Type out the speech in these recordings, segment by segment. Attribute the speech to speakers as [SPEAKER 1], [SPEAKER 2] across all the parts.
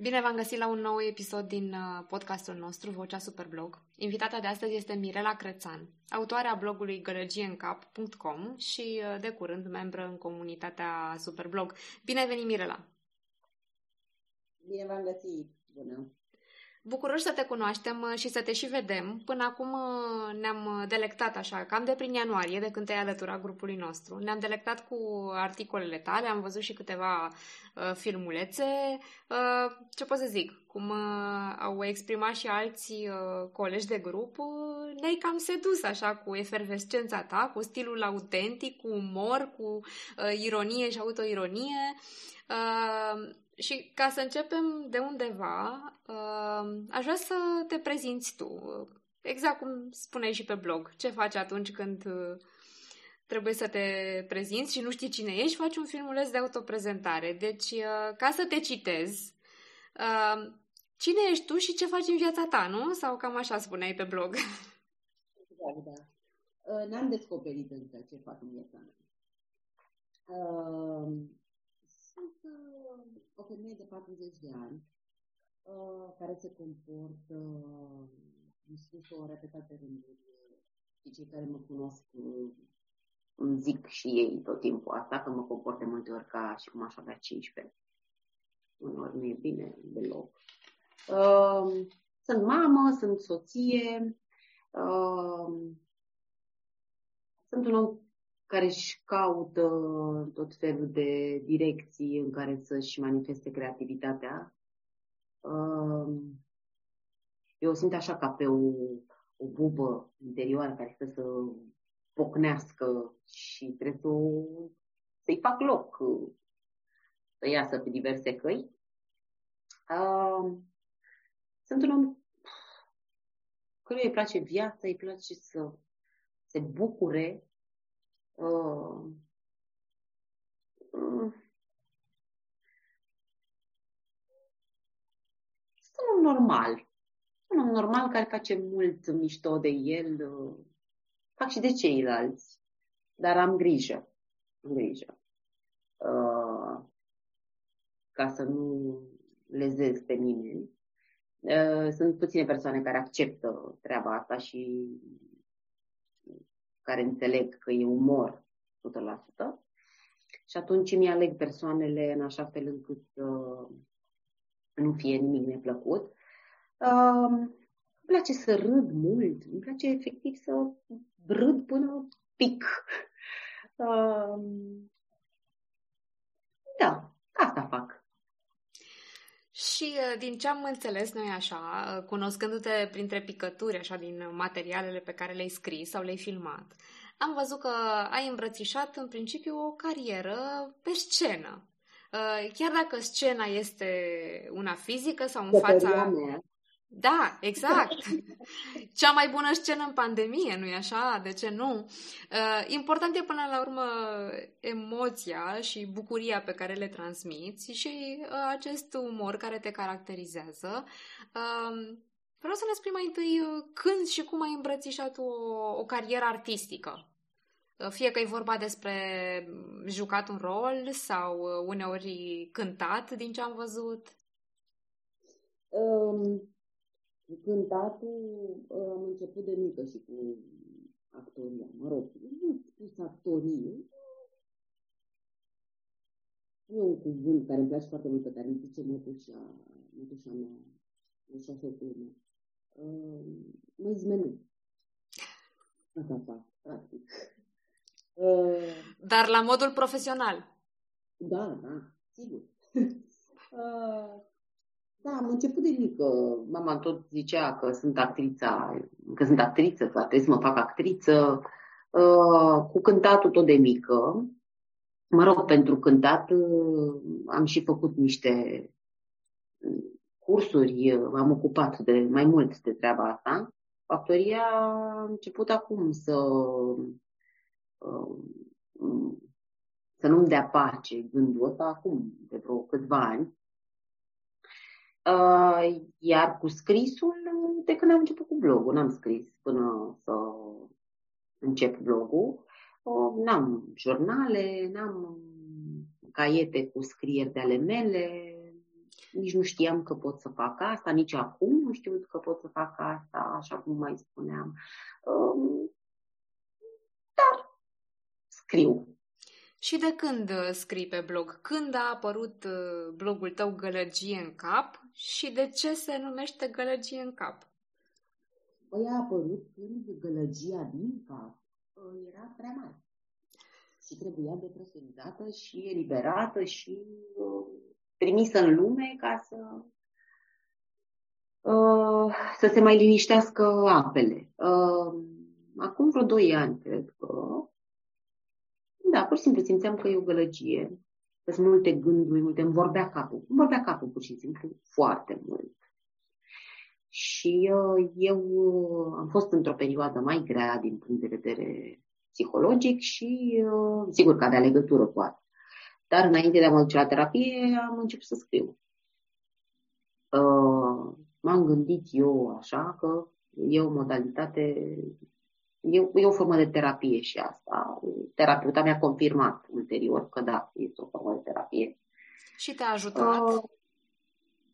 [SPEAKER 1] Bine v-am găsit la un nou episod din uh, podcastul nostru, Vocea Superblog. Invitata de astăzi este Mirela Crețan, autoarea blogului gălăgieencap.com și uh, de curând membră în comunitatea Superblog. Bine ai venit, Mirela!
[SPEAKER 2] Bine v-am găsit! Bună!
[SPEAKER 1] Bucuroși să te cunoaștem uh, și să te și vedem. Până acum uh, ne-am uh, delectat așa, cam de prin ianuarie, de când te-ai alăturat grupului nostru. Ne-am delectat cu articolele tale, am văzut și câteva uh, filmulețe. Uh, ce pot să zic? Cum uh, au exprimat și alți uh, colegi de grup, uh, ne-ai cam sedus așa cu efervescența ta, cu stilul autentic, cu umor, cu uh, ironie și autoironie. Uh, și ca să începem de undeva, uh, aș vrea să te prezinți tu. Exact cum spuneai și pe blog. Ce faci atunci când uh, trebuie să te prezinți și nu știi cine ești, faci un filmuleț de autoprezentare. Deci, uh, ca să te citez, cine ești tu și ce faci în viața ta, nu? Sau cam așa spuneai pe blog.
[SPEAKER 2] Exact, da. N-am descoperit încă ce fac în viața mea. Sunt o femeie de 40 de ani uh, care se comportă, am spus-o repetate rânduri, și cei care mă cunosc uh, îmi zic și ei tot timpul asta, că mă comport de multe ori ca și cum aș avea 15. Uneori nu e bine deloc. Uh, sunt mamă, sunt soție, uh, sunt un om care își caută tot felul de direcții în care să-și manifeste creativitatea. Um, eu o simt așa ca pe o, o bubă interioară care stă să pocnească și trebuie să o, să-i fac loc să iasă pe diverse căi. Um, sunt un om căruia îi place viața, îi place să se bucure Uh, uh, un normal. Un om normal care face mult mișto de el. Uh, fac și de ceilalți. Dar am grijă. Am grijă. Uh, ca să nu lezez pe nimeni. Uh, sunt puține persoane care acceptă treaba asta și care înțeleg că e umor 100%. Și atunci mi aleg persoanele în așa fel încât uh, nu fie nimic neplăcut. Uh, îmi place să râd mult, îmi place efectiv să râd până pic. Uh, da, asta fac.
[SPEAKER 1] Și uh, din ce am înțeles noi așa, uh, cunoscându-te printre picături așa din materialele pe care le-ai scris sau le-ai filmat, am văzut că ai îmbrățișat în principiu o carieră pe scenă. Uh, chiar dacă scena este una fizică sau în fața...
[SPEAKER 2] Mea.
[SPEAKER 1] Da, exact. Cea mai bună scenă în pandemie, nu-i așa? De ce nu? Uh, important e până la urmă emoția și bucuria pe care le transmiți și uh, acest umor care te caracterizează. Uh, vreau să ne spui mai întâi când și cum ai îmbrățișat o, o carieră artistică. Fie că e vorba despre jucat un rol sau uneori cântat, din ce am văzut.
[SPEAKER 2] Um Cântatul am început de mică și cu actoria. Mă rog, nu spus actorie. E un cuvânt care îmi place foarte mult, pe care îmi zice mătușa, mătușa mea, așa soțul meu. Uh, mă izmenu. Asta fac, practic.
[SPEAKER 1] Uh, Dar la modul profesional.
[SPEAKER 2] Da, da, sigur. uh, da, am început de mică. Mama tot zicea că sunt actrița, că sunt actriță, că trebuie să mă fac actriță. Uh, cu cântatul tot de mică. Mă rog, pentru cântat uh, am și făcut niște cursuri, m-am ocupat de mai mult de treaba asta. Factoria a început acum să uh, să nu-mi dea pace gândul ăsta acum, de vreo câțiva ani. Uh, iar cu scrisul, de când am început cu blogul, n-am scris până să încep blogul. Uh, n-am jurnale, n-am caiete cu scrieri de ale mele. Nici nu știam că pot să fac asta, nici acum nu știu că pot să fac asta, așa cum mai spuneam. Um, dar scriu.
[SPEAKER 1] Și de când uh, scrii pe blog? Când a apărut uh, blogul tău Gălăgie în cap și de ce se numește Gălăgie în cap?
[SPEAKER 2] Păi a apărut când gălăgia din cap uh, era prea mare și trebuia depresurizată și eliberată și trimisă în lume ca să să se mai liniștească apele. Acum vreo doi ani, cred că, da, pur și simplu simțeam că e o gălăgie, că sunt multe gânduri, multe, îmi vorbea capul. Îmi vorbea capul pur și simplu foarte mult. Și uh, eu am fost într-o perioadă mai grea din punct de vedere psihologic și uh, sigur că avea legătură cu asta. Dar înainte de a mă duce la terapie, am început să scriu. Uh, m-am gândit eu așa că e o modalitate E, e o formă de terapie și asta. Terapeuta mi-a confirmat ulterior că da, este o formă de terapie.
[SPEAKER 1] Și te-a ajutat? Uh,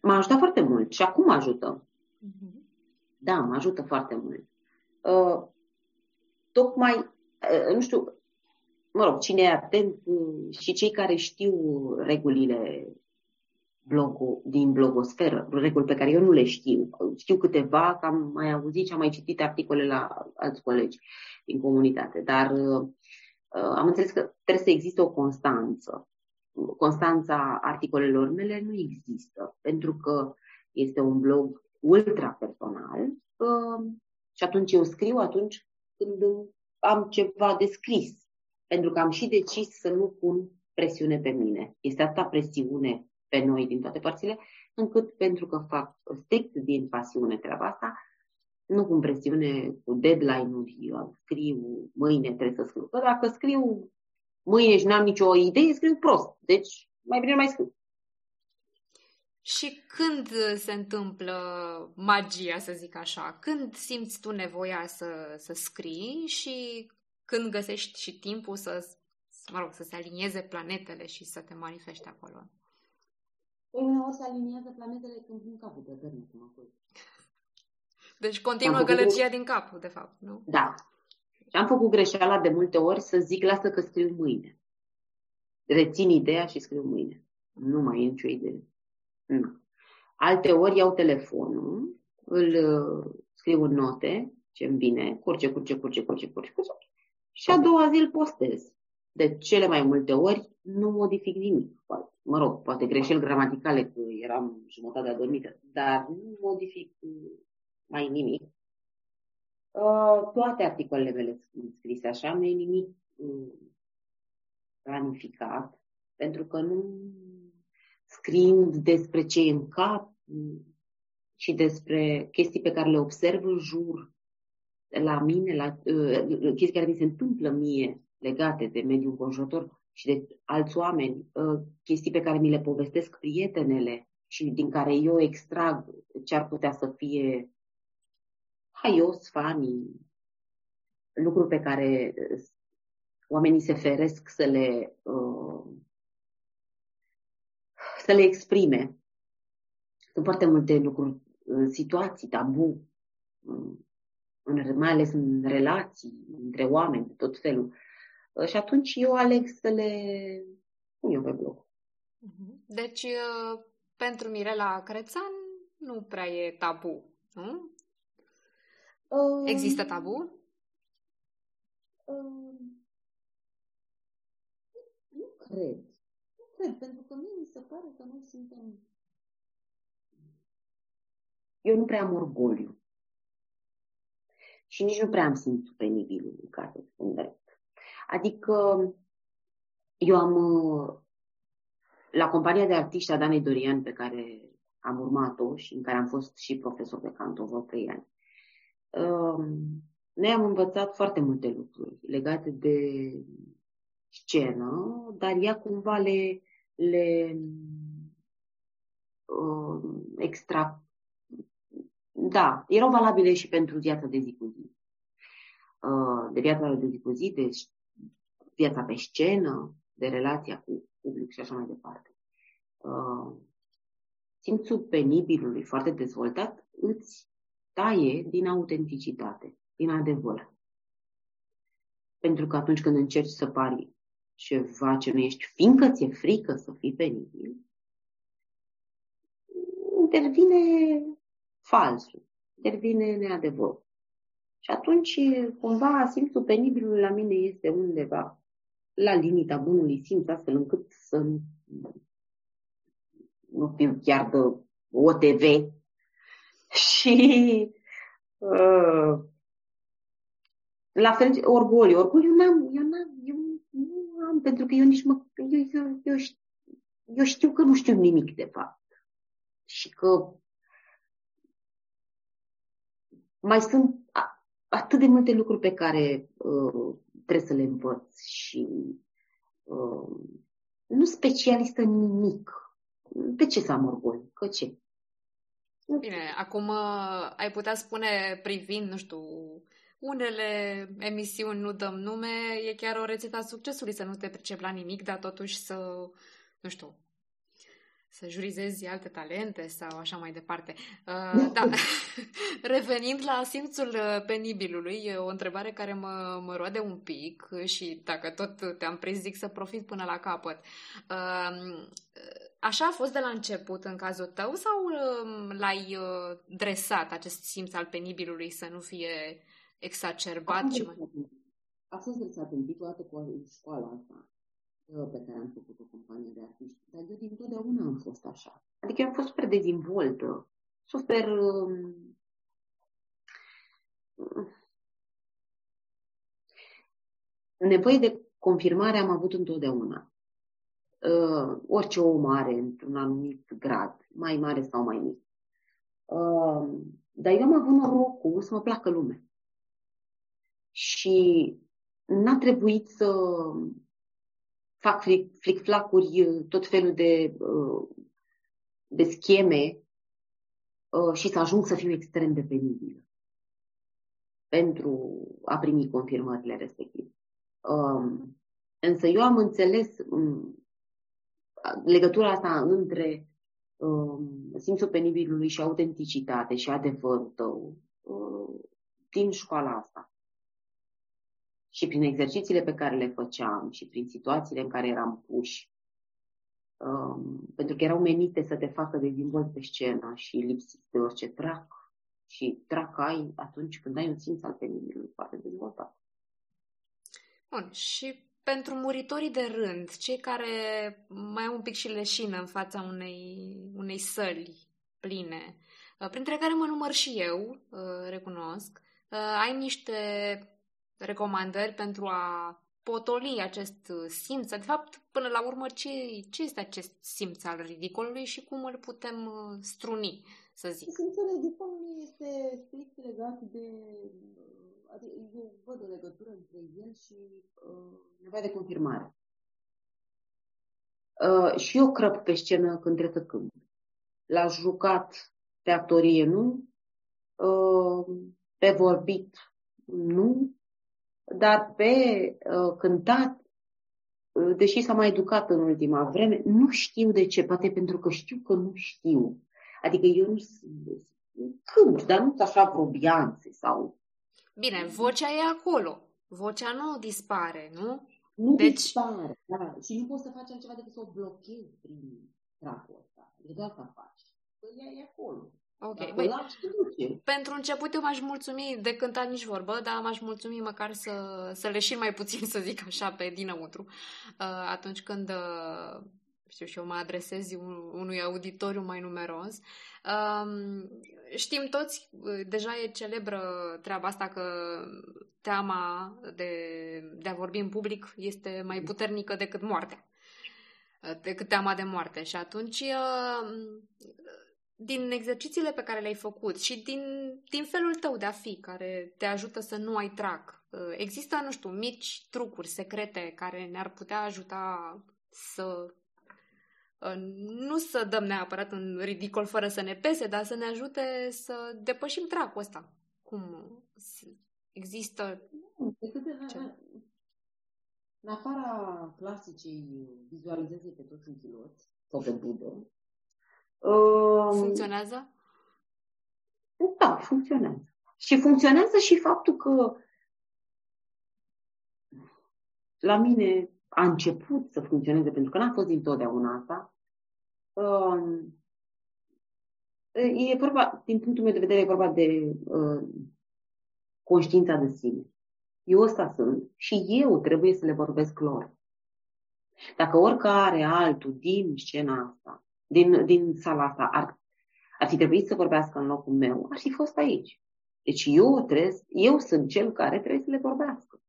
[SPEAKER 2] m-a ajutat foarte mult și acum ajută. Uh-huh. Da, mă ajută foarte mult. Uh, tocmai, uh, nu știu, mă rog, cine e atent uh, și cei care știu regulile blogul, din blogosferă, reguli pe care eu nu le știu. Știu câteva, că am mai auzit și am mai citit articole la alți colegi din comunitate, dar uh, am înțeles că trebuie să existe o constanță. Constanța articolelor mele nu există, pentru că este un blog ultra-personal uh, și atunci eu scriu atunci când am ceva de scris, pentru că am și decis să nu pun presiune pe mine. Este atâta presiune pe noi din toate părțile, încât pentru că fac strict din pasiune treaba asta, nu cu presiune, cu deadline-uri, scriu, mâine trebuie să scriu. Că dacă scriu mâine și n-am nicio idee, scriu prost. Deci mai bine mai scriu.
[SPEAKER 1] Și când se întâmplă magia, să zic așa? Când simți tu nevoia să, să scrii și când găsești și timpul să, mă rog, să se alinieze planetele și să te manifeste acolo?
[SPEAKER 2] Păi uneori se aliniază planetele când vin capul pe tărnă, cum a
[SPEAKER 1] Deci continuă gălăgia din cap, de fapt, nu?
[SPEAKER 2] Da. Și am făcut greșeala de multe ori să zic, lasă că scriu mâine. Rețin ideea și scriu mâine. Nu mai e nicio idee. Nu. Alte ori iau telefonul, îl uh, scriu în note, ce îmi vine, curge, curge, curge, curge, curge, curge, și a doua zi îl postez. De cele mai multe ori nu modific nimic mă rog, poate greșeli gramaticale, că eram jumătate adormită, dar nu modific mai nimic. Uh, toate articolele mele sunt scrise așa, nu e nimic uh, planificat, pentru că nu scriind despre ce e în cap uh, și despre chestii pe care le observ în jur, la mine, la, chestii care mi se întâmplă mie legate de mediul înconjurător, și de alți oameni, uh, chestii pe care mi le povestesc prietenele și din care eu extrag ce ar putea să fie haios, funny, lucruri pe care uh, oamenii se feresc să le, uh, să le exprime. Sunt foarte multe lucruri, situații, tabu, mai ales în relații între oameni de tot felul. Și atunci eu aleg să le pun eu pe blog.
[SPEAKER 1] Mhm. Deci, uh, pentru Mirela Crețan nu prea e tabu, nu? Um, Există tabu?
[SPEAKER 2] Um, nu cred. Nu cred, pentru că mie mi se pare că noi suntem... Eu nu prea am orgoliu. Și nici nu prea am simțul penibilului, ca să spun drept. Adică eu am la compania de artiști a Danei Dorian pe care am urmat-o și în care am fost și profesor de canto vreo trei ani. Um, noi am învățat foarte multe lucruri legate de scenă, dar ea cumva le, le uh, extra... Da, erau valabile și pentru viața de zi cu zi. Uh, de viața de zi cu zi, de viața pe scenă, de relația cu public și așa mai departe. Uh, simțul penibilului foarte dezvoltat îți taie din autenticitate, din adevăr. Pentru că atunci când încerci să pari ceva ce nu ești, fiindcă ți-e frică să fii penibil, intervine falsul, intervine neadevărul. Și atunci, cumva, simțul penibilului la mine este undeva la limita bunului simț, astfel încât să nu fiu chiar de OTV. Și uh, la fel, orgoliu. Orgoliu n-am, eu, n-am, eu nu am, pentru că eu nici mă, eu, eu, eu, știu, eu știu că nu știu nimic de fapt. Și că mai sunt atât de multe lucruri pe care uh, trebuie să le învăț și uh, nu specialistă în nimic. De ce să am orgoliu? Că ce?
[SPEAKER 1] Bine, acum uh, ai putea spune, privind, nu știu, unele emisiuni, nu dăm nume, e chiar o rețetă a succesului să nu te pricepi la nimic, dar totuși să, nu știu, să jurizezi alte talente sau așa mai departe. Uh, da, revenind la simțul uh, penibilului, e o întrebare care mă, mă roade un pic și dacă tot te-am prins, zic să profit până la capăt. Uh, așa a fost de la început în cazul tău sau uh, l-ai uh, dresat acest simț al penibilului să nu fie exacerbat?
[SPEAKER 2] A, mai... a fost dresat un pic toată cu școala asta pe care am făcut o companie de artiști, dar eu din totdeauna am fost așa. Adică eu am fost super dezvoltă, super... Um, nevoie de confirmare am avut întotdeauna. Uh, orice om are într-un anumit grad, mai mare sau mai mic. Uh, dar eu am avut norocul să mă placă lumea. Și n-a trebuit să fac flic-flacuri, uh, tot felul de, uh, de scheme uh, și să ajung să fiu extrem de penibilă pentru a primi confirmările respective. Um, însă eu am înțeles um, legătura asta între um, simțul penibilului și autenticitate și adevărul tău din școala asta și prin exercițiile pe care le făceam și prin situațiile în care eram puși, um, pentru că erau menite să te facă de dezvolt pe scenă și lipsiți de orice trac. Și trac ai atunci când ai un simț al penibilului foarte dezvoltat.
[SPEAKER 1] Bun, și pentru muritorii de rând, cei care mai au un pic și leșină în fața unei, unei săli pline, uh, printre care mă număr și eu, uh, recunosc, uh, ai niște recomandări pentru a potoli acest simț? De fapt, până la urmă, ce, ce este acest simț al ridicolului și cum îl putem uh, struni, să zic?
[SPEAKER 2] Simțul ridicolului este strict legat de... Adică eu văd o legătură între el și uh, nevoia de confirmare. Uh, și eu crăp pe scenă când trebuie să cânt. L-a jucat pe actorie, nu? Uh, pe vorbit, nu? Dar pe uh, cântat, uh, deși s-a mai educat în ultima vreme, nu știu de ce, poate pentru că știu că nu știu. Adică eu nu cânt, dar nu așa probianțe sau...
[SPEAKER 1] Bine, vocea e acolo. Vocea nu dispare, nu?
[SPEAKER 2] Nu deci... dispare, da. Și nu poți să faci altceva decât să o blochezi prin tracul ăsta. Adică doar să faci. Că ea e acolo.
[SPEAKER 1] Ok. Băi, pentru început eu m-aș mulțumi de cântat nici vorbă, dar m-aș mulțumi măcar să, să leșin mai puțin, să zic așa, pe dinăuntru. Uh, atunci când, uh, știu și eu, mă adresez un, unui auditoriu mai numeros. Uh, știm toți, uh, deja e celebră treaba asta că teama de, de a vorbi în public este mai puternică decât moartea uh, decât teama de moarte. Și atunci uh, din exercițiile pe care le-ai făcut și din, din felul tău de a fi, care te ajută să nu ai trac, uh, există, nu știu, mici trucuri secrete care ne-ar putea ajuta să uh, nu să dăm neapărat în ridicol fără să ne pese, dar să ne ajute să depășim tracul ăsta. Cum există...
[SPEAKER 2] În afara clasicii vizualizării pe toți în pilot sau pe budă,
[SPEAKER 1] Uh, funcționează?
[SPEAKER 2] Da, funcționează. Și funcționează și faptul că la mine a început să funcționeze, pentru că n-a fost dintotdeauna asta. Uh, e vorba, din punctul meu de vedere, e vorba de uh, conștiința de sine. Eu ăsta sunt și eu trebuie să le vorbesc lor. Dacă oricare altul din scena asta, din, din sala asta, ar, ar fi trebuit să vorbească în locul meu, ar fi fost aici. Deci eu, trebuie, eu sunt cel care trebuie să le vorbească.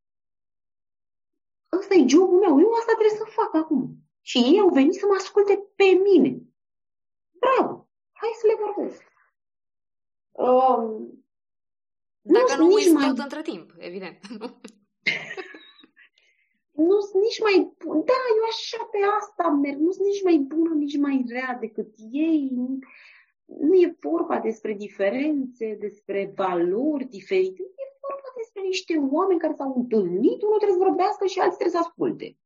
[SPEAKER 2] Ăsta e jobul meu, eu asta trebuie să fac acum. Și ei au venit să mă asculte pe mine. Bravo! Hai să le vorbesc. Um,
[SPEAKER 1] Dacă nu, nu uiți mai... tot între timp, evident.
[SPEAKER 2] nu sunt nici mai bun. Da, eu așa pe asta merg. Nu sunt nici mai bună, nici mai rea decât ei. Nu e vorba despre diferențe, despre valori diferite. E vorba despre niște oameni care s-au întâlnit, unul trebuie să vorbească și alții trebuie să asculte.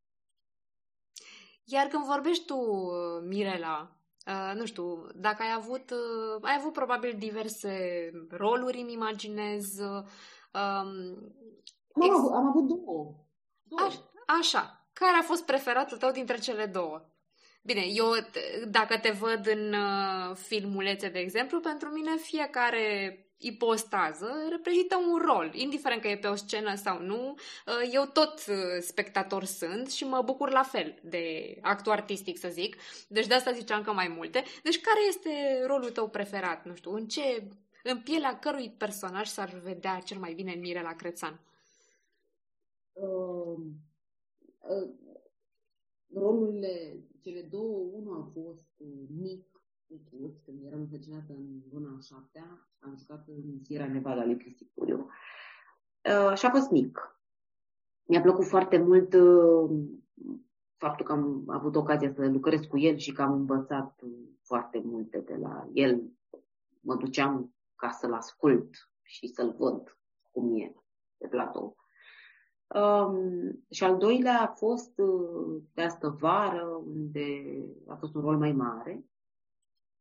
[SPEAKER 1] Iar când vorbești tu, Mirela, Uh, nu știu, dacă ai avut, uh, ai avut probabil diverse roluri, îmi imaginez. Uh,
[SPEAKER 2] um, ex- am, am avut două. două.
[SPEAKER 1] A, așa. Care a fost preferatul tău dintre cele două? Bine, eu dacă te văd în uh, filmulețe, de exemplu, pentru mine fiecare ipostază reprezintă un rol, indiferent că e pe o scenă sau nu. Uh, eu tot uh, spectator sunt și mă bucur la fel de actul artistic, să zic. Deci de asta ziceam că mai multe. Deci care este rolul tău preferat? Nu știu, în ce, în pielea cărui personaj s-ar vedea cel mai bine Mirela Crețan? Uh,
[SPEAKER 2] uh, rolurile, cele două, unul a fost uh, mic, micuț, când eram însăcinată în luna a șaptea, am jucat în Sierra Nevada lui Cristi Curiu. Uh, și a fost mic. Mi-a plăcut foarte mult uh, faptul că am avut ocazia să lucrez cu el și că am învățat foarte multe de la el. Mă duceam ca să-l ascult și să-l văd cum e pe platou. Um, și al doilea a fost uh, de astă vară, unde a fost un rol mai mare,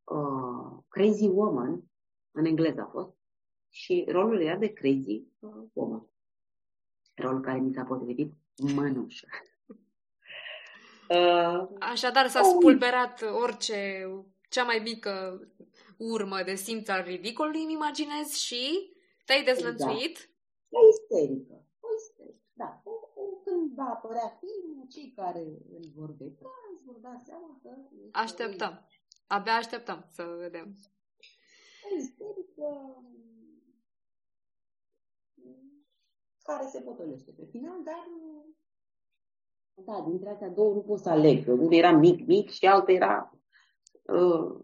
[SPEAKER 2] uh, Crazy Woman, în engleză a fost, și rolul era de Crazy uh, Woman. Rolul care mi s-a potrivit mănușă.
[SPEAKER 1] Uh, Așadar s-a oh. spulberat orice, cea mai mică urmă de simț al ridicolului, îmi imaginez, și te-ai dezlănțuit?
[SPEAKER 2] Da. isterică. O isterică, da. Când va apărea filmul, cei care îl vor vedea îți vor da seama că...
[SPEAKER 1] Așteptăm. Abia așteptăm să vedem.
[SPEAKER 2] Isterică care se potolește pe final, dar da, dintre astea două nu pot să aleg. Unul era mic, mic și altul era uh,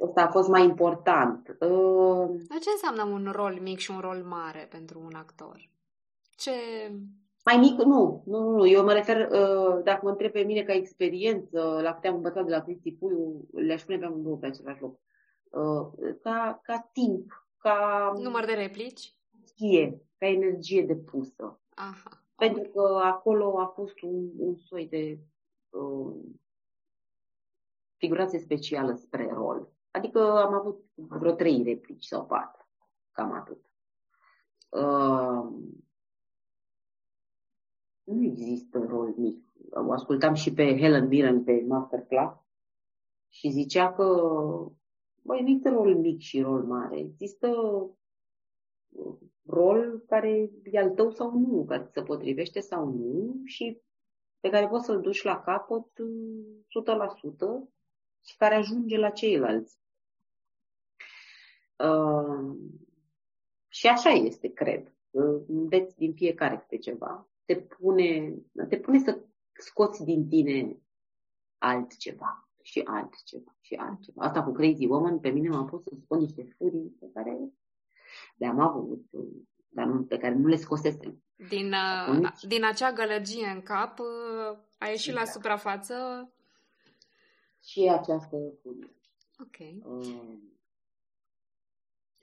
[SPEAKER 2] ăsta a fost mai important. Uh,
[SPEAKER 1] Dar ce înseamnă un rol mic și un rol mare pentru un actor? Ce...
[SPEAKER 2] Mai mic, nu, nu, nu, eu mă refer, uh, dacă mă întreb pe mine ca experiență, la câte am învățat de la Cristi Puiu, le-aș pune pe amândouă pe același loc. Uh, ca, ca timp, ca...
[SPEAKER 1] Număr de replici?
[SPEAKER 2] Energie, ca energie depusă.
[SPEAKER 1] Aha.
[SPEAKER 2] Pentru că acolo a fost un, un soi de uh, figurație specială spre rol. Adică am avut vreo trei replici sau patru, cam atât. Uh, nu există rol mic. O ascultam și pe Helen Mirren pe Masterclass și zicea că băi, nu există rol mic și rol mare. Există rol care e al tău sau nu, care ți se potrivește sau nu și pe care poți să-l duci la capăt 100% și care ajunge la ceilalți. Uh, și așa este, cred. Înveți din fiecare câte ceva. Te pune, te pune să scoți din tine altceva și altceva și altceva. Asta cu Crazy Woman pe mine m-a pus să scot niște furii pe care le-am avut, dar nu, pe care nu le scosesem.
[SPEAKER 1] Din, uh, din acea gălăgie în cap uh, a ieșit exact. la suprafață
[SPEAKER 2] și această furie.
[SPEAKER 1] Ok. Uh,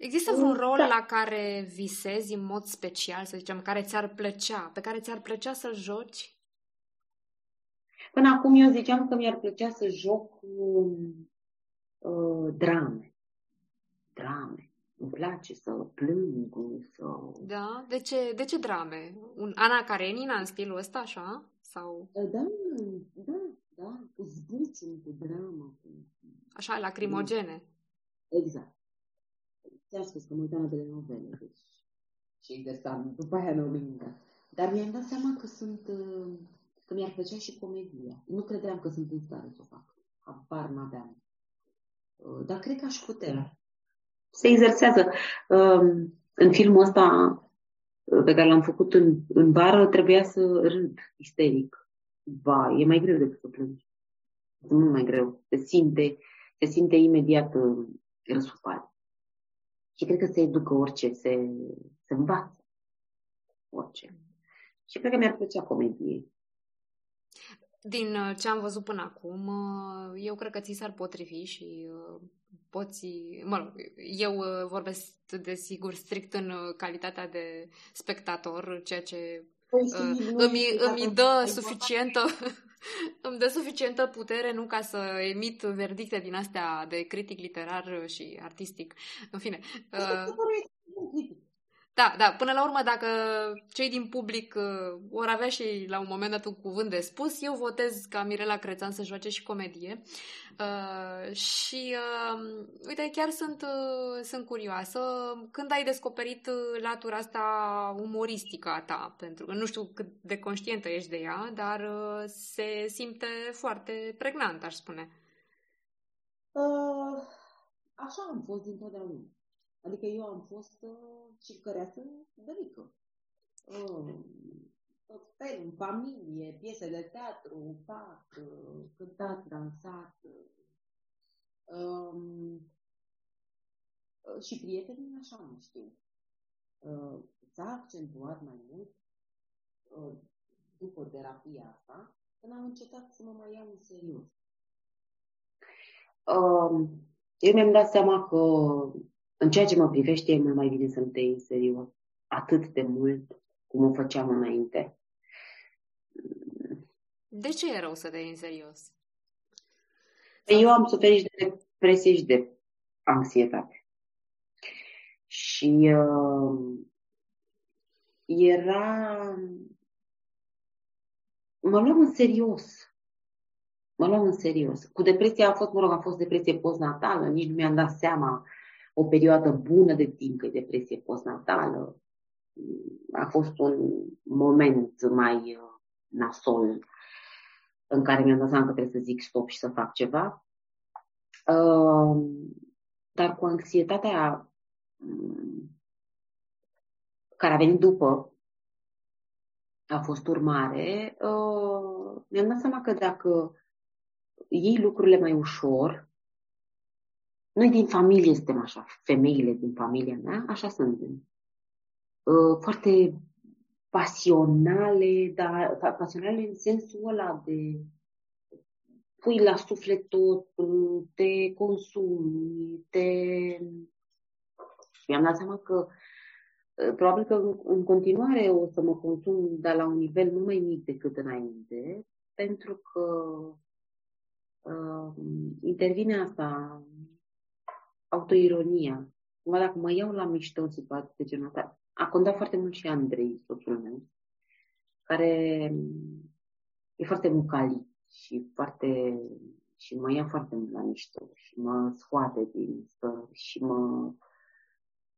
[SPEAKER 1] Există vreun rol da. la care visezi în mod special, să zicem, care ți-ar plăcea, pe care ți-ar plăcea să joci?
[SPEAKER 2] Până acum eu ziceam că mi-ar plăcea să joc um, uh, drame. Drame. Îmi place să plâng, să...
[SPEAKER 1] Da? De ce, de ce drame? Un Ana Karenina în stilul ăsta, așa? Sau...
[SPEAKER 2] Da, da, da, cu zbucium, cu dramă. Cu...
[SPEAKER 1] Așa, lacrimogene.
[SPEAKER 2] Exact. Ți-am spus că mă uitam la telenovele, deci și interesant, după aia nu mă Dar mi-am dat seama că sunt, uh, că mi-ar plăcea și comedia. Nu credeam că sunt în stare să o fac. Habar n-aveam. Uh, dar cred că aș putea. Se exersează. Um, în filmul ăsta uh, pe care l-am făcut în, în vară, trebuia să râd isteric. Ba, e mai greu decât să plângi. E mult mai greu. Se simte, se simte imediat răsuflat. Și cred că se educă orice, se, se învață orice. Și cred că mi-ar plăcea comedie.
[SPEAKER 1] Din uh, ce am văzut până acum, uh, eu cred că ți s-ar potrivi și uh, poți... Mă rog, eu vorbesc desigur strict în calitatea de spectator, ceea ce păi, îmi, îmi dă suficientă îmi dă suficientă putere nu ca să emit verdicte din astea de critic literar și artistic. În fine. Uh, da, da, până la urmă, dacă cei din public uh, vor avea și la un moment dat un cuvânt de spus, eu votez ca Mirela Crețan să joace și comedie. Uh, și, uh, uite, chiar sunt, uh, sunt curioasă. Când ai descoperit uh, latura asta umoristică a ta? Pentru că nu știu cât de conștientă ești de ea, dar uh, se simte foarte pregnant, aș spune.
[SPEAKER 2] Uh, așa am fost dintotdeauna. Adică eu am fost uh, circăreasă de mică. Uh, tot felul, în familie, piese de teatru, fac, uh, cântat, dansat. Uh, și prietenii așa mă știu. Uh, s-a accentuat mai mult uh, după terapia asta, când am încetat să mă mai iau în serios. Uh, eu mi-am dat seama că în ceea ce mă privește, e mult mai bine să-mi tăi în serios atât de mult cum o făceam înainte.
[SPEAKER 1] De ce e rău să te iei în serios?
[SPEAKER 2] Eu am suferit de depresie și de anxietate. Și uh, era... Mă luam în serios. Mă luam în serios. Cu depresia a fost, mă rog, a fost depresie postnatală, nici nu mi-am dat seama o perioadă bună de timp, că depresie postnatală. A fost un moment mai uh, nasol în care mi-am dat seama că trebuie să zic stop și să fac ceva. Uh, dar cu anxietatea mm, care a venit după, a fost urmare, uh, mi-am dat seama că dacă iei lucrurile mai ușor, noi din familie suntem așa, femeile din familia mea, așa suntem. Uh, foarte pasionale, dar pasionale în sensul ăla de pui la suflet tot, te consumi, te... Mi-am dat seama că uh, probabil că în continuare o să mă consum, dar la un nivel mult mai mic decât înainte, pentru că uh, intervine asta autoironia. Cumva dacă mă iau la mișto în situații de genul ăsta, a contat foarte mult și Andrei, soțul meu, care e foarte mucalit și foarte și mă ia foarte mult la mișto și mă scoate din stă și mă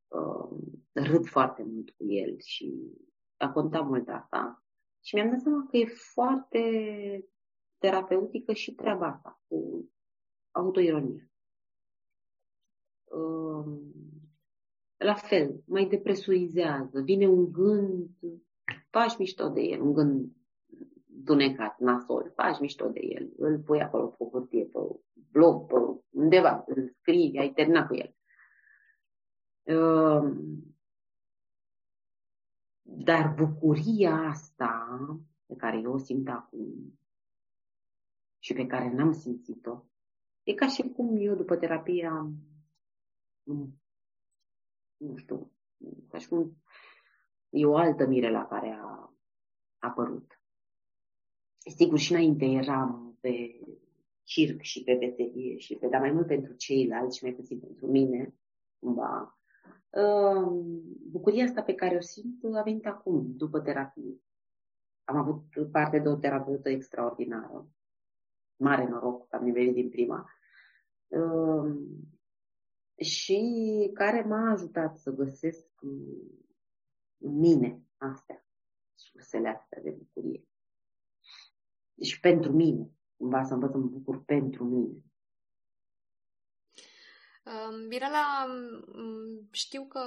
[SPEAKER 2] uh, râd foarte mult cu el și a contat mult asta. Și mi-am dat seama că e foarte terapeutică și treaba asta cu autoironia. Um, la fel, mai depresurizează, vine un gând, faci mișto de el, un gând dunecat, nasol, faci mișto de el, îl pui acolo pe o hârtie, pe blog, pe undeva, îl scrii, ai terminat cu el. Um, dar bucuria asta pe care eu o simt acum și pe care n-am simțit-o, e ca și cum eu după terapie am nu știu, ca și cum e o altă Mirela care a apărut. Sigur, și înainte eram pe circ și pe veselie și pe, dar mai mult pentru ceilalți și mai puțin pentru mine, cumva. Uh, bucuria asta pe care o simt a venit acum, după terapie. Am avut parte de o terapeută extraordinară. Mare noroc că am venit din prima. Uh, și care m-a ajutat să găsesc în mine astea, sursele astea de bucurie. Deci pentru mine, cumva să învăț să mă bucur pentru mine.
[SPEAKER 1] Mirela, știu că,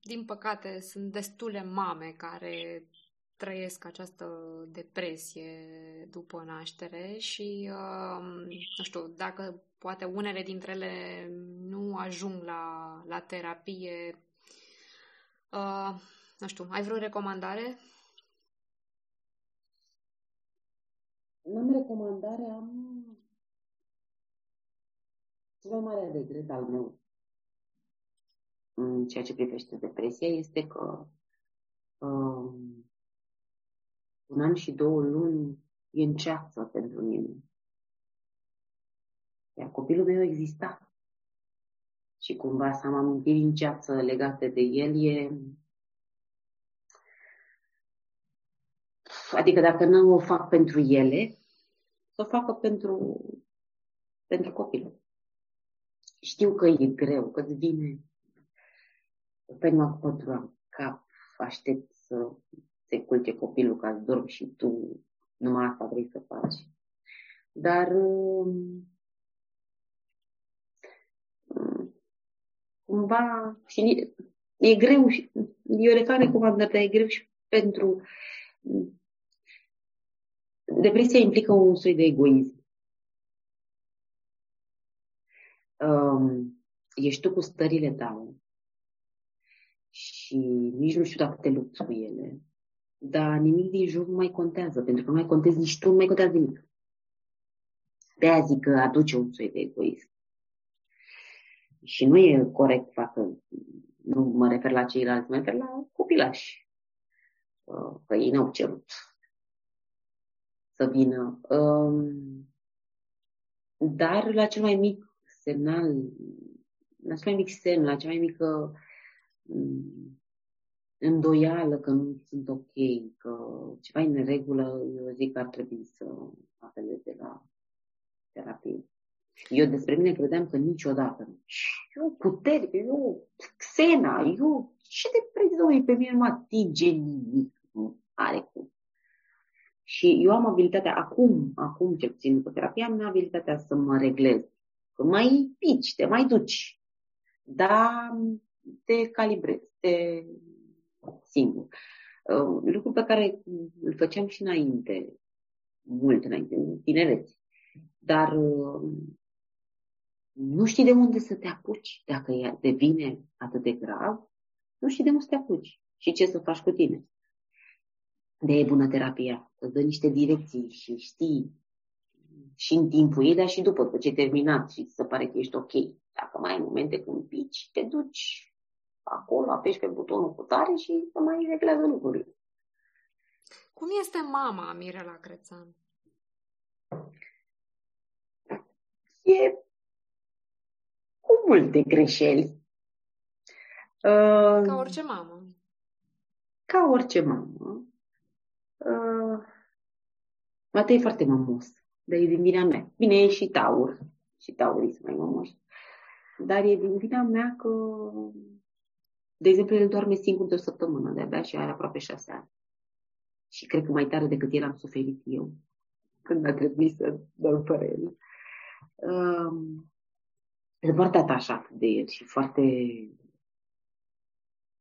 [SPEAKER 1] din păcate, sunt destule mame care trăiesc această depresie după naștere și, nu știu, dacă poate unele dintre ele nu ajung la, la terapie, nu știu, ai vreo recomandare?
[SPEAKER 2] Nu am recomandare, am cel mai mare regret al meu în ceea ce privește depresia este că um, un an și două luni e în ceață pentru mine. Iar copilul meu exista. Și cumva să am amintiri în ceață legate de el e... Adică dacă nu o fac pentru ele, să o facă pentru, pentru copilul. Știu că e greu, că îți vine pe cu pătura în cap, aștept să se culce copilul ca să dormi și tu numai asta vrei să faci. Dar um, cumva și e greu și eu le fac recomandări, dar e greu și pentru depresia implică un soi de egoism. Um, ești tu cu stările tale și nici nu știu dacă te lupți cu ele, dar nimic din jur nu mai contează, pentru că nu mai contezi nici tu, nu mai contează nimic. De aia zic că aduce un soi de egoism. Și nu e corect facă, nu mă refer la ceilalți, mă refer la copilași. Uh, că ei n-au cerut să vină. Um, dar la cel mai mic semnal, la cel mai mic semn, la cea mai mică um, îndoială că nu sunt ok, că ceva e în regulă, eu zic că ar trebui să apeleze la terapie. Eu despre mine credeam că niciodată. Eu putere, eu Xena, eu ce de prezoi pe mine nu mă atinge nimic. Nu are cum. Și eu am abilitatea, acum, acum ce puțin după terapie, am abilitatea să mă reglez. Că mai pici, te mai duci. Dar te calibrezi, te singur. Uh, lucru pe care îl făceam și înainte, mult înainte, în tinerețe. Dar uh, nu știi de unde să te apuci dacă ea devine atât de grav, nu știi de unde să te apuci și ce să faci cu tine. De e bună terapia, îți dă niște direcții și știi și în timpul ei, dar și după, după ce ai terminat și să pare că ești ok. Dacă mai ai momente când pici, te duci acolo, apeși pe butonul cu tare și să mai reglează lucrurile.
[SPEAKER 1] Cum este mama Mirela Crețan?
[SPEAKER 2] E cu multe greșeli.
[SPEAKER 1] Ca orice mamă.
[SPEAKER 2] Ca orice mamă. Uh, Matei e foarte mămos, dar e din vina mea. Bine, e și taur. Și taurii sunt mai mămoși. Dar e din vina mea că, de exemplu, el doarme singur de o săptămână, de-abia și are aproape șase ani. Și cred că mai tare decât el am suferit eu când a trebuit să dau fără el. Um, sunt foarte atașat de el și foarte...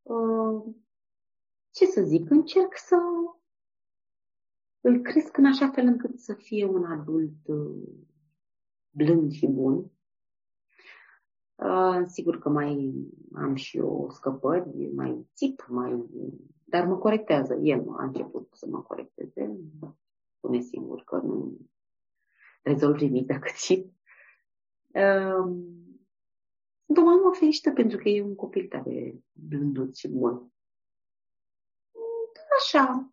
[SPEAKER 2] Uh, ce să zic, încerc să îl cresc în așa fel încât să fie un adult uh, blând și bun. Uh, sigur că mai am și eu scăpări, mai țip, mai... dar mă corectează. El a început să mă corecteze. Spune singur că nu rezolv nimic dacă țip. Uh, sunt o mamă fericită pentru că e un copil tare blândut și bun. Așa.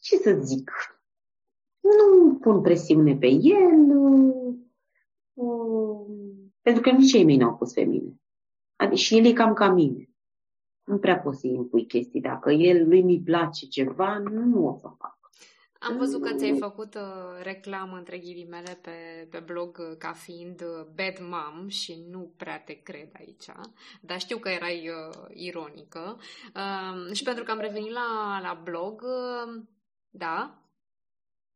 [SPEAKER 2] Ce să zic? Nu, pun presiune pe el, uh, uh, pentru că nici ei mei n-au pus pe mine. Adică și el e cam ca mine. Nu prea poți să-i impui chestii. Dacă el lui mi place ceva, nu o să fac.
[SPEAKER 1] Am văzut că ți-ai făcut uh, reclamă între ghilimele pe, pe blog uh, ca fiind uh, bad mom și nu prea te cred aici, dar știu că erai uh, ironică. Uh, și pentru că am revenit la, la blog, uh, da?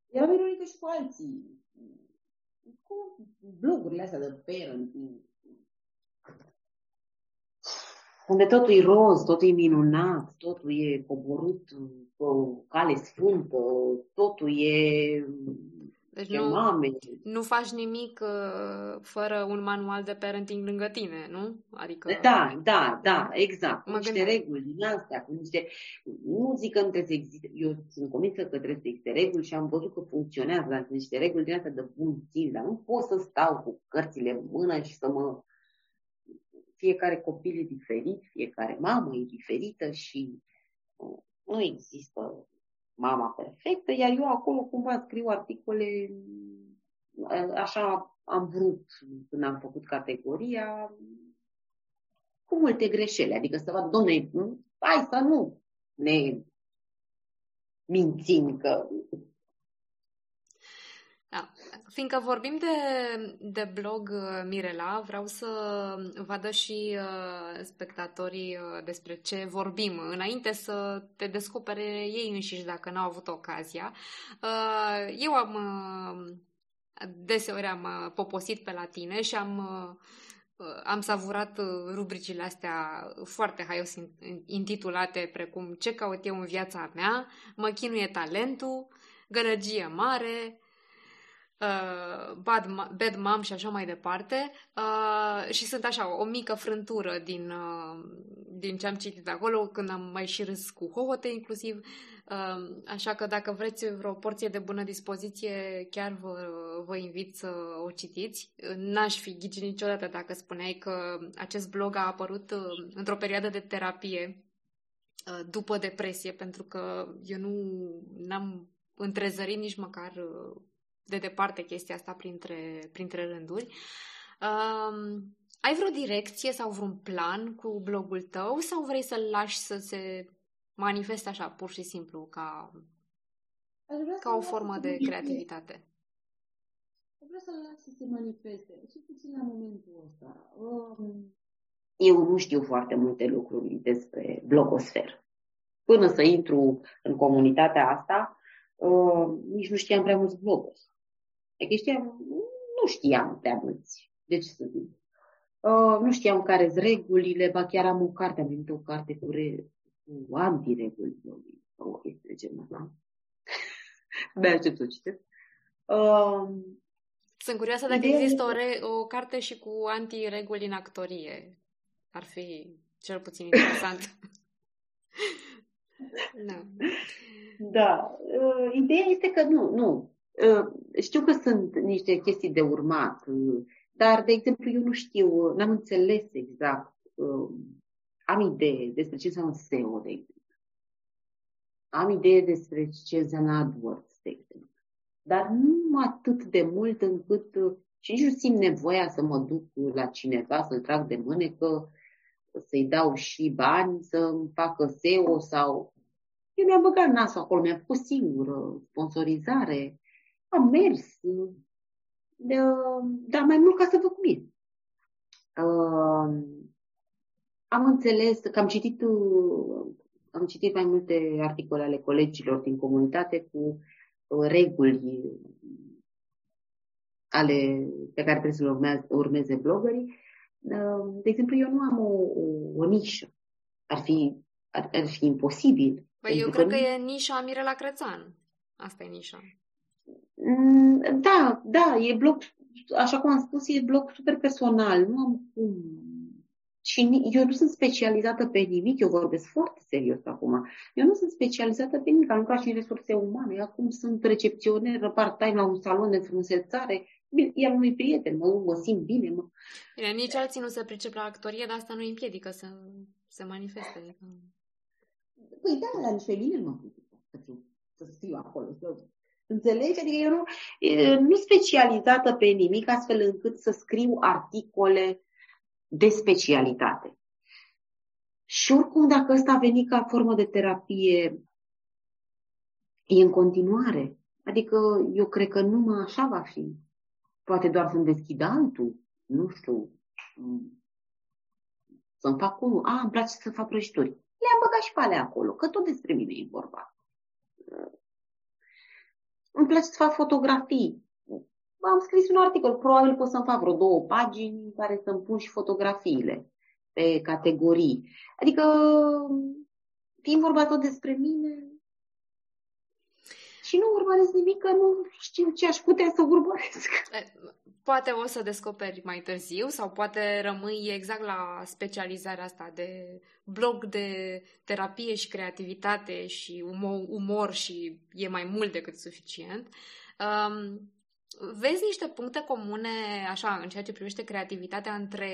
[SPEAKER 2] Eram ironică și cu alții. Cu blogurile astea de parenting unde totul e roz, totul e minunat, totul e coborât pe o cale sfântă, totul e
[SPEAKER 1] deci nu, mame. nu faci nimic uh, fără un manual de parenting lângă tine, nu?
[SPEAKER 2] Adică... Da, da, da, exact. Mă niște gândeam. reguli din astea, cu niște... Nu zic că nu trebuie să existe... Eu sunt convinsă că trebuie să existe reguli și am văzut că funcționează, dar sunt niște reguli din astea de bun simț, dar nu pot să stau cu cărțile în mână și să mă fiecare copil e diferit, fiecare mamă e diferită și uh, nu există mama perfectă, iar eu acolo cumva scriu articole, uh, așa am vrut când am făcut categoria, cu multe greșeli, adică să văd, domne, hai să nu ne mințim că
[SPEAKER 1] da. Fiindcă vorbim de, de blog uh, Mirela, vreau să vadă și uh, spectatorii uh, despre ce vorbim, înainte să te descopere ei înșiși dacă n-au avut ocazia. Uh, eu am uh, deseori am uh, poposit pe la tine și am uh, am savurat rubricile astea foarte haios intitulate precum Ce caut eu în viața mea, Mă chinuie talentul, Gălăgie mare, uh, bad, bad mom și așa mai departe. Uh, și sunt așa, o mică frântură din, uh, din ce am citit acolo, când am mai și râs cu hohote inclusiv. Uh, așa că dacă vreți vreo porție de bună dispoziție, chiar vă, vă invit să o citiți. N-aș fi ghicit niciodată dacă spuneai că acest blog a apărut uh, într-o perioadă de terapie uh, după depresie, pentru că eu nu am întrezărit nici măcar uh, de departe chestia asta printre, printre rânduri. Um, ai vreo direcție sau vreun plan cu blogul tău sau vrei să-l lași să se manifeste așa, pur și simplu, ca, ca o formă de creativitate?
[SPEAKER 2] Vreau să-l las să se manifeste, și puțin la momentul ăsta. Um, eu nu știu foarte multe lucruri despre blogosfer. Până să intru în comunitatea asta, uh, nici nu știam prea mulți bloguri. Adică știam, nu știam prea mulți. Deci să zic. Uh, nu știam care sunt regulile, ba chiar am o carte, am venit o carte cu, re, cu antireguli sau o chestie de genul ăsta. Abia aștept să o citesc. Uh,
[SPEAKER 1] Sunt curioasă dacă există o, re- o carte și cu antireguli în actorie. Ar fi cel puțin interesant.
[SPEAKER 2] da. Da. Uh, ideea este că nu, nu. Uh, știu că sunt niște chestii de urmat, uh, dar, de exemplu, eu nu știu, n-am înțeles exact. Uh, am idee despre ce înseamnă SEO, de exemplu. Am idee despre ce înseamnă AdWords, de exemplu. Dar nu atât de mult încât și nici nu simt nevoia să mă duc la cineva, să-l trag de mânecă, să-i dau și bani, să-mi facă SEO sau... Eu mi-am băgat nasul acolo, mi-am făcut singură sponsorizare am mers, dar mai mult ca să văd cum e. Am înțeles că am citit, am citit mai multe articole ale colegilor din comunitate cu reguli ale pe care trebuie să le urmeze, urmeze blogării. De exemplu, eu nu am o, o, o nișă. Ar fi, ar, ar fi imposibil.
[SPEAKER 1] Păi eu cred că, că e nișa Mirela Crețan. Asta e nișa.
[SPEAKER 2] Mm, da, da, e blog, așa cum am spus, e blog super personal. Nu am cum. Și eu nu sunt specializată pe nimic, eu vorbesc foarte serios acum. Eu nu sunt specializată pe nimic, am lucrat și în resurse umane. Acum sunt recepționer part-time la un salon de frumusețare. El unui prieten, mă, mă simt bine. Mă.
[SPEAKER 1] Bine, nici alții nu se pricep la actorie, dar asta nu îi împiedică să se manifeste.
[SPEAKER 2] Păi da, la niște mine mă să, fiu, să fiu acolo, să Înțelegi? Adică eu nu, nu specializată pe nimic astfel încât să scriu articole de specialitate. Și oricum, dacă ăsta a venit ca formă de terapie, e în continuare. Adică eu cred că numai așa va fi. Poate doar să-mi deschid altul, nu știu, să-mi fac unul. A, îmi place să fac prăjituri. Le-am băgat și pe alea acolo, că tot despre mine e vorba. Îmi place să fac fotografii. Am scris un articol, probabil pot să-mi fac vreo două pagini în care să-mi pun și fotografiile pe categorii. Adică, fiind vorba tot despre mine, și nu urmăresc nimic, că nu știu ce aș putea să urmăresc.
[SPEAKER 1] Poate o să descoperi mai târziu sau poate rămâi exact la specializarea asta de blog de terapie și creativitate și umor, umor și e mai mult decât suficient. Um, vezi niște puncte comune, așa, în ceea ce privește creativitatea între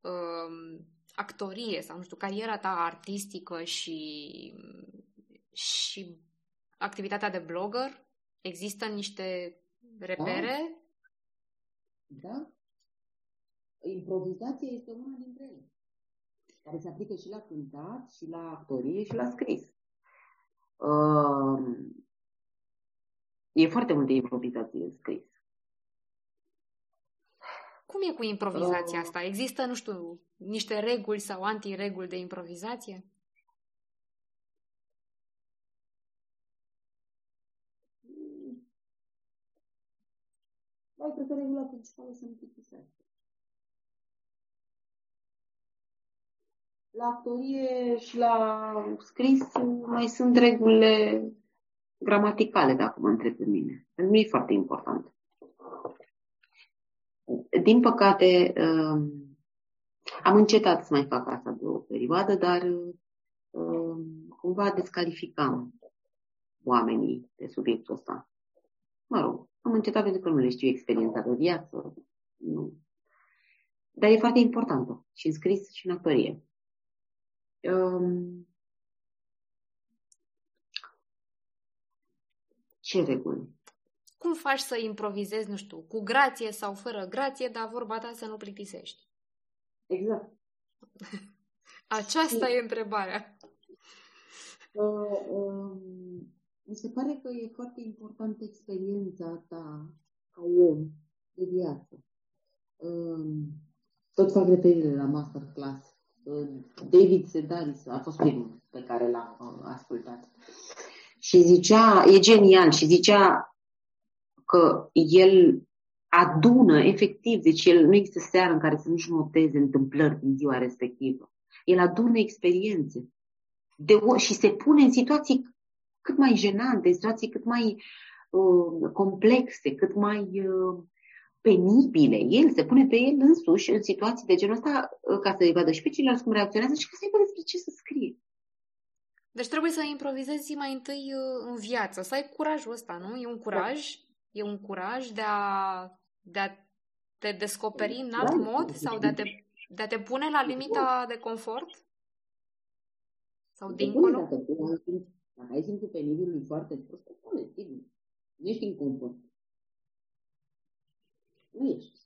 [SPEAKER 1] um, actorie sau, nu știu, cariera ta artistică și, și activitatea de blogger? Există niște repere?
[SPEAKER 2] Da. da. Improvizația este una dintre ele, care se aplică și la cântat, și la actorie, și la scris. Uh, e foarte multă improvizație în scris.
[SPEAKER 1] Cum e cu improvizația uh, asta? Există, nu știu, niște reguli sau antireguli de improvizație?
[SPEAKER 2] Dar cred că regula principală să nu plictisească. La actorie și la scris mai sunt regulile gramaticale, dacă mă întreb pe mine. Pentru mine e foarte important. Din păcate, um, am încetat să mai fac asta de o perioadă, dar um, cumva descalificam oamenii pe subiectul ăsta. Mă rog, am încetat pentru că nu le știu experiența de viață. Nu. Dar e foarte importantă. Și în scris și în actorie. Um, ce reguli?
[SPEAKER 1] Cum faci să improvizezi, nu știu, cu grație sau fără grație, dar vorba ta să nu plictisești?
[SPEAKER 2] Exact.
[SPEAKER 1] Aceasta și... e întrebarea.
[SPEAKER 2] Uh, um, mi se pare că e foarte importantă experiența ta ca om de viață. Tot fac referire la masterclass. David Sedaris a fost primul pe care l-am uh, ascultat. Și zicea, e genial, și zicea că el adună, efectiv, deci el nu există seară în care să nu-și noteze întâmplări din ziua respectivă. El adună experiențe de o, și se pune în situații cât mai jenante, situații cât mai uh, complexe, cât mai uh, penibile. El se pune pe el însuși în situații de genul ăsta uh, ca să-i vadă și pe ceilalți cum reacționează și ca să-i vadă despre ce să scrie.
[SPEAKER 1] Deci trebuie să improvizezi mai întâi uh, în viață, să ai curajul ăsta, nu? E un curaj, da. e un curaj de a, de a te descoperi în alt da. mod sau de a te, de a te pune la limita de confort? Sau dincolo? Dacă
[SPEAKER 2] dacă ai simțul penibilului foarte prost, spune, sigur. Nu ești în confort. Nu ești.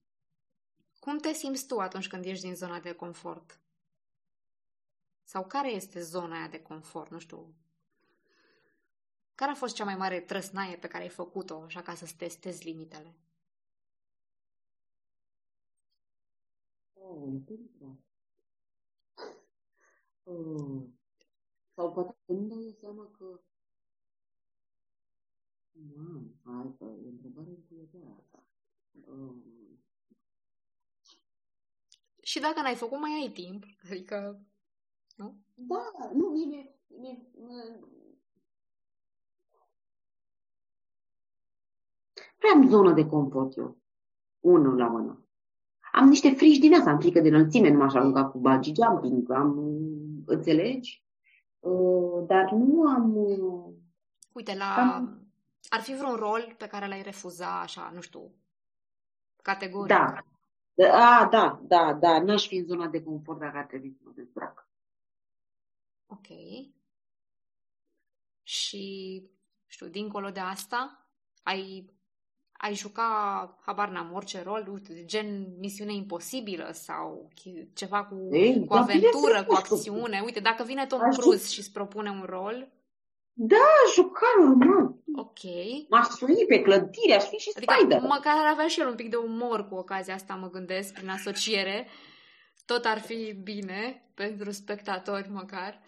[SPEAKER 1] Cum te simți tu atunci când ești din zona de confort? Sau care este zona aia de confort? Nu știu. Care a fost cea mai mare trăsnaie pe care ai făcut-o, așa ca să-ți testezi limitele?
[SPEAKER 2] Oh, oh. Sau poate nu dau seama că Mam, hai că e întrebare înțelegerea asta. Um...
[SPEAKER 1] Și dacă n-ai făcut, mai ai timp. Adică, nu?
[SPEAKER 2] Da, nu, mie, mie, mie Prea am zonă de confort eu. Unul la mână. Am niște frici din asta, am frică de înălțime, nu m-aș arunca cu bungee jumping, am, înțelegi? Uh, dar nu am... Uh,
[SPEAKER 1] Uite, la... Am... Ar fi vreun rol pe care l-ai refuza, așa, nu știu, categoric?
[SPEAKER 2] Da. A, da, da, da. N-aș fi în zona de confort dacă ar trebui să mă dezbrac.
[SPEAKER 1] Ok. Și știu, dincolo de asta, ai, ai juca, habar n-am, orice rol, uite, gen misiune imposibilă sau ceva cu, Ei, cu aventură, cu acțiune. Uite, dacă vine Tom Cruise și îți propune un rol,
[SPEAKER 2] da, juca normal.
[SPEAKER 1] Ok.
[SPEAKER 2] M-aș sui pe clădire, aș fi și adică spider.
[SPEAKER 1] măcar ar avea și el un pic de umor cu ocazia asta, mă gândesc, prin asociere. Tot ar fi bine pentru spectatori, măcar.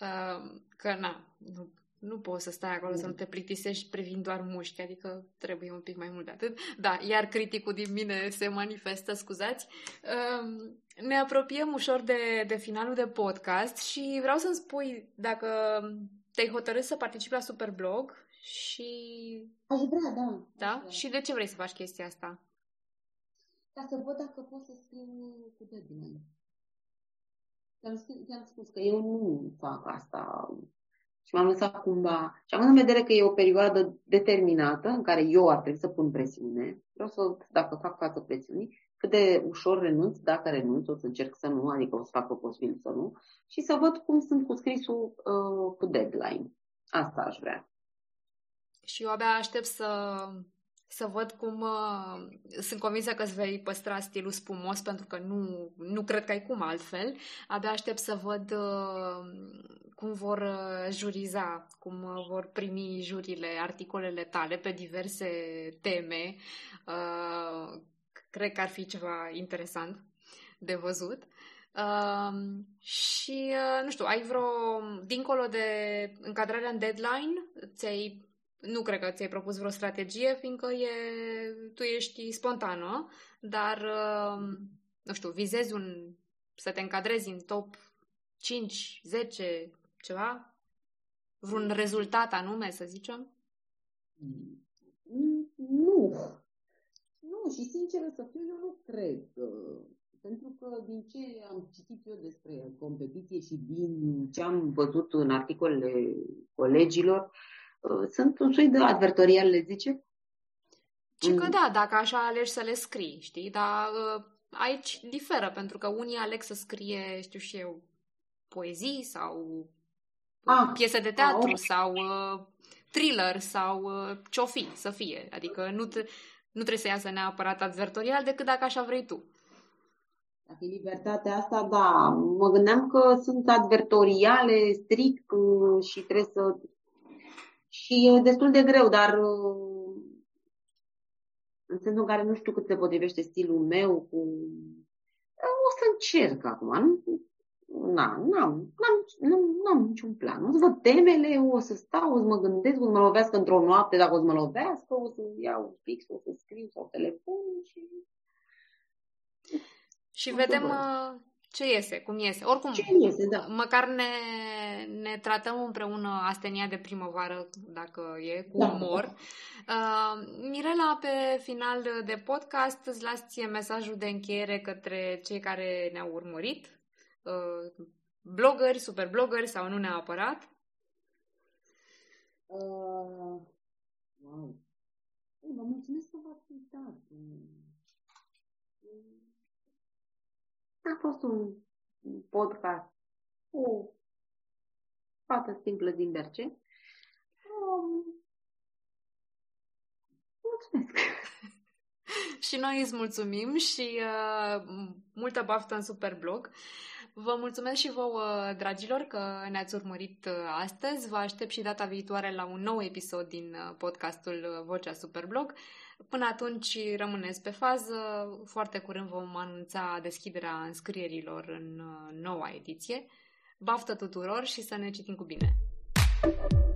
[SPEAKER 1] Uh, că, na, nu, nu poți să stai acolo mm. să nu te plictisești privind doar mușchi, adică trebuie un pic mai mult de atât. Da, iar criticul din mine se manifestă, scuzați. Uh, ne apropiem ușor de, de finalul de podcast și vreau să-mi spui dacă te-ai hotărât să participi la Superblog și...
[SPEAKER 2] Aș vrea, da.
[SPEAKER 1] Da? Vrea. Și de ce vrei să faci chestia asta?
[SPEAKER 2] Ca să văd dacă pot să scriu cu deadline. Ți-am, ți-am spus că eu nu fac asta și m-am lăsat cumva. Și am în vedere că e o perioadă determinată în care eu ar trebui să pun presiune. Vreau să, dacă fac față presiunii, cât de ușor renunț, dacă renunț, o să încerc să nu, adică o să fac o posibil să nu, și să văd cum sunt cu scrisul uh, cu deadline. Asta aș vrea.
[SPEAKER 1] Și eu abia aștept să, să văd cum... Uh, sunt convinsă că îți vei păstra stilul spumos, pentru că nu, nu cred că ai cum altfel. Abia aștept să văd uh, cum vor uh, juriza, cum uh, vor primi jurile articolele tale pe diverse teme. Uh, Cred că ar fi ceva interesant de văzut. Uh, și, uh, nu știu, ai vreo, dincolo de încadrarea în deadline, ți-ai, nu cred că ți-ai propus vreo strategie, fiindcă e, tu ești spontană, dar, uh, nu știu, vizezi un, să te încadrezi în top 5, 10, ceva? Vreun rezultat anume, să zicem?
[SPEAKER 2] Nu și sincer să fiu, eu nu cred. Pentru că din ce am citit eu despre competiție și din ce am văzut în articolele colegilor, uh, sunt un soi de advertorial, le zice?
[SPEAKER 1] Și că mm. da, dacă așa alegi să le scrii, știi? Dar uh, aici diferă, pentru că unii aleg să scrie, știu și eu, poezii sau ah, piese de teatru ah, sau uh, thriller sau uh, ce-o fi să fie. Adică nu te, nu trebuie să iasă neapărat advertorial decât dacă așa vrei tu.
[SPEAKER 2] Dacă e libertatea asta, da. Mă gândeam că sunt advertoriale strict uh, și trebuie să... Și e destul de greu, dar uh, în sensul în care nu știu cât se potrivește stilul meu cu... O să încerc acum. Nu, na, n-am, n-am, nu, n-am niciun plan. O să văd temele, o să stau, o să mă gândesc, o să mă lovească într-o noapte, dacă o să mă lovească, o să iau fix, o să scriu sau telefon și...
[SPEAKER 1] Și o vedem uh, ce iese, cum iese. Oricum,
[SPEAKER 2] ce iese, da.
[SPEAKER 1] măcar ne, ne tratăm împreună astenia de primăvară, dacă e, cu da. umor. Uh, Mirela, pe final de podcast, îți las ție mesajul de încheiere către cei care ne-au urmărit uh, blogări, super blogări sau nu neapărat?
[SPEAKER 2] Uh, wow. Vă mulțumesc că v-ați uitat. A fost un podcast cu fată simplă din Berce. Um, mulțumesc!
[SPEAKER 1] și noi îți mulțumim și uh, multă baftă în Superblog. Vă mulțumesc și vouă, dragilor, că ne-ați urmărit uh, astăzi. Vă aștept și data viitoare la un nou episod din uh, podcastul uh, Vocea Superblog. Până atunci rămâneți pe fază. Foarte curând vom anunța deschiderea înscrierilor în noua ediție. Baftă tuturor și să ne citim cu bine! thank you